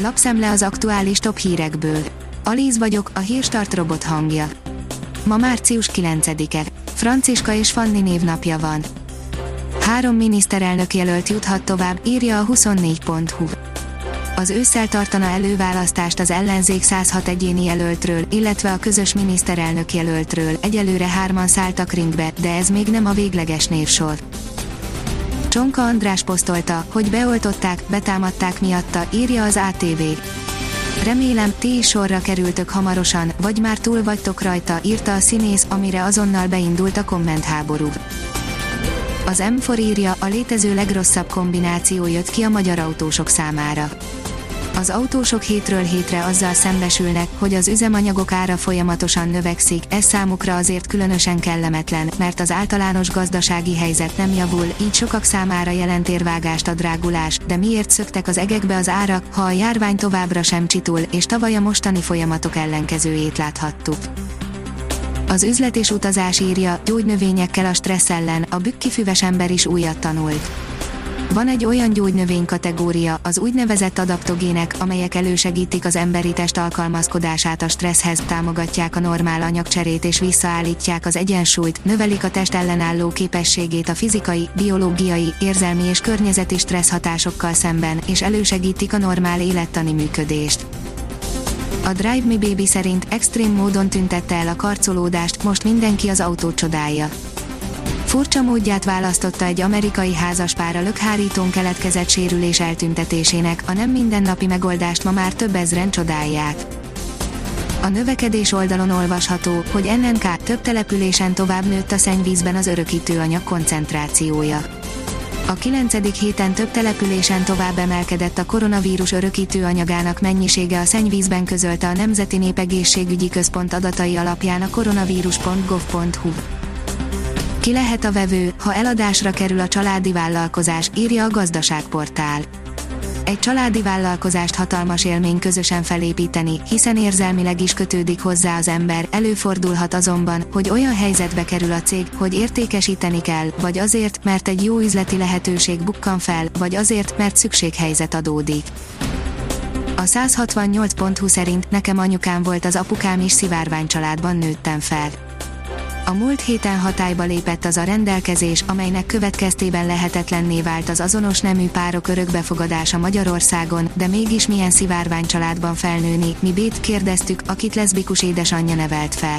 Lapszemle az aktuális top hírekből. Alíz vagyok, a hírstart robot hangja. Ma március 9-e. Franciska és Fanni névnapja van. Három miniszterelnök jelölt juthat tovább, írja a 24.hu. Az ősszel tartana előválasztást az ellenzék 106 egyéni jelöltről, illetve a közös miniszterelnök jelöltről, egyelőre hárman szálltak ringbe, de ez még nem a végleges névsor. Csonka András posztolta, hogy beoltották, betámadták miatta, írja az ATV. Remélem, ti is sorra kerültök hamarosan, vagy már túl vagytok rajta, írta a színész, amire azonnal beindult a kommentháború. Az M4 írja, a létező legrosszabb kombináció jött ki a magyar autósok számára. Az autósok hétről hétre azzal szembesülnek, hogy az üzemanyagok ára folyamatosan növekszik, ez számukra azért különösen kellemetlen, mert az általános gazdasági helyzet nem javul, így sokak számára jelent érvágást a drágulás, de miért szöktek az egekbe az árak, ha a járvány továbbra sem csitul, és tavaly a mostani folyamatok ellenkezőjét láthattuk. Az üzlet és utazás írja, gyógynövényekkel a stressz ellen, a bükkifüves ember is újat tanult. Van egy olyan gyógynövény kategória, az úgynevezett adaptogének, amelyek elősegítik az emberi test alkalmazkodását a stresszhez, támogatják a normál anyagcserét és visszaállítják az egyensúlyt, növelik a test ellenálló képességét a fizikai, biológiai, érzelmi és környezeti stressz hatásokkal szemben, és elősegítik a normál élettani működést. A Drive Me Baby szerint extrém módon tüntette el a karcolódást, most mindenki az autó csodája. Furcsa módját választotta egy amerikai házaspár a lökhárítón keletkezett sérülés eltüntetésének, a nem mindennapi megoldást ma már több ezren csodálják. A növekedés oldalon olvasható, hogy NNK több településen tovább nőtt a szennyvízben az örökítőanyag koncentrációja. A 9. héten több településen tovább emelkedett a koronavírus örökítőanyagának mennyisége a szennyvízben közölte a Nemzeti Népegészségügyi Központ adatai alapján a koronavírus.gov.hu. Ki lehet a vevő, ha eladásra kerül a családi vállalkozás, írja a gazdaságportál. Egy családi vállalkozást hatalmas élmény közösen felépíteni, hiszen érzelmileg is kötődik hozzá az ember, előfordulhat azonban, hogy olyan helyzetbe kerül a cég, hogy értékesíteni kell, vagy azért, mert egy jó üzleti lehetőség bukkan fel, vagy azért, mert szükséghelyzet adódik. A 168.20 szerint nekem anyukám volt az apukám is szivárvány családban nőttem fel a múlt héten hatályba lépett az a rendelkezés, amelynek következtében lehetetlenné vált az azonos nemű párok örökbefogadása Magyarországon, de mégis milyen szivárvány családban felnőni, mi Bét kérdeztük, akit leszbikus édesanyja nevelt fel.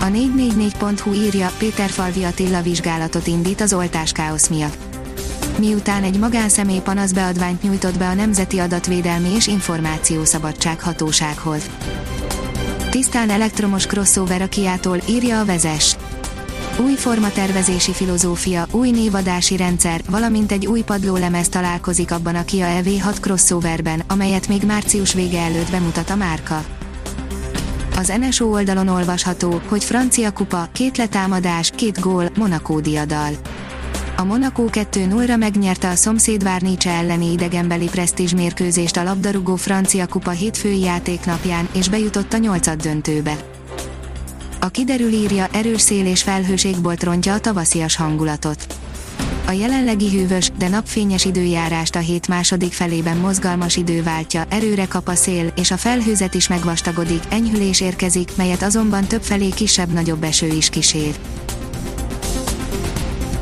A 444.hu írja, Péter Falvi Attila vizsgálatot indít az oltáskáosz miatt. Miután egy magánszemély panaszbeadványt nyújtott be a Nemzeti Adatvédelmi és Információszabadság Hatósághoz. Tisztán elektromos crossover a Kiától, írja a vezes. Új formatervezési filozófia, új névadási rendszer, valamint egy új padlólemez találkozik abban a Kia EV6 crossoverben, amelyet még március vége előtt bemutat a márka. Az NSO oldalon olvasható, hogy francia kupa, két letámadás, két gól, Monaco diadal. A Monaco 2-0-ra megnyerte a szomszéd Várnicse elleni idegenbeli presztízs mérkőzést a labdarúgó francia kupa hétfői játéknapján, és bejutott a nyolcad döntőbe. A kiderül írja, erős szél és felhőségbolt rontja a tavaszias hangulatot. A jelenlegi hűvös, de napfényes időjárást a hét második felében mozgalmas idő váltja, erőre kap a szél, és a felhőzet is megvastagodik, enyhülés érkezik, melyet azonban többfelé kisebb-nagyobb eső is kísér.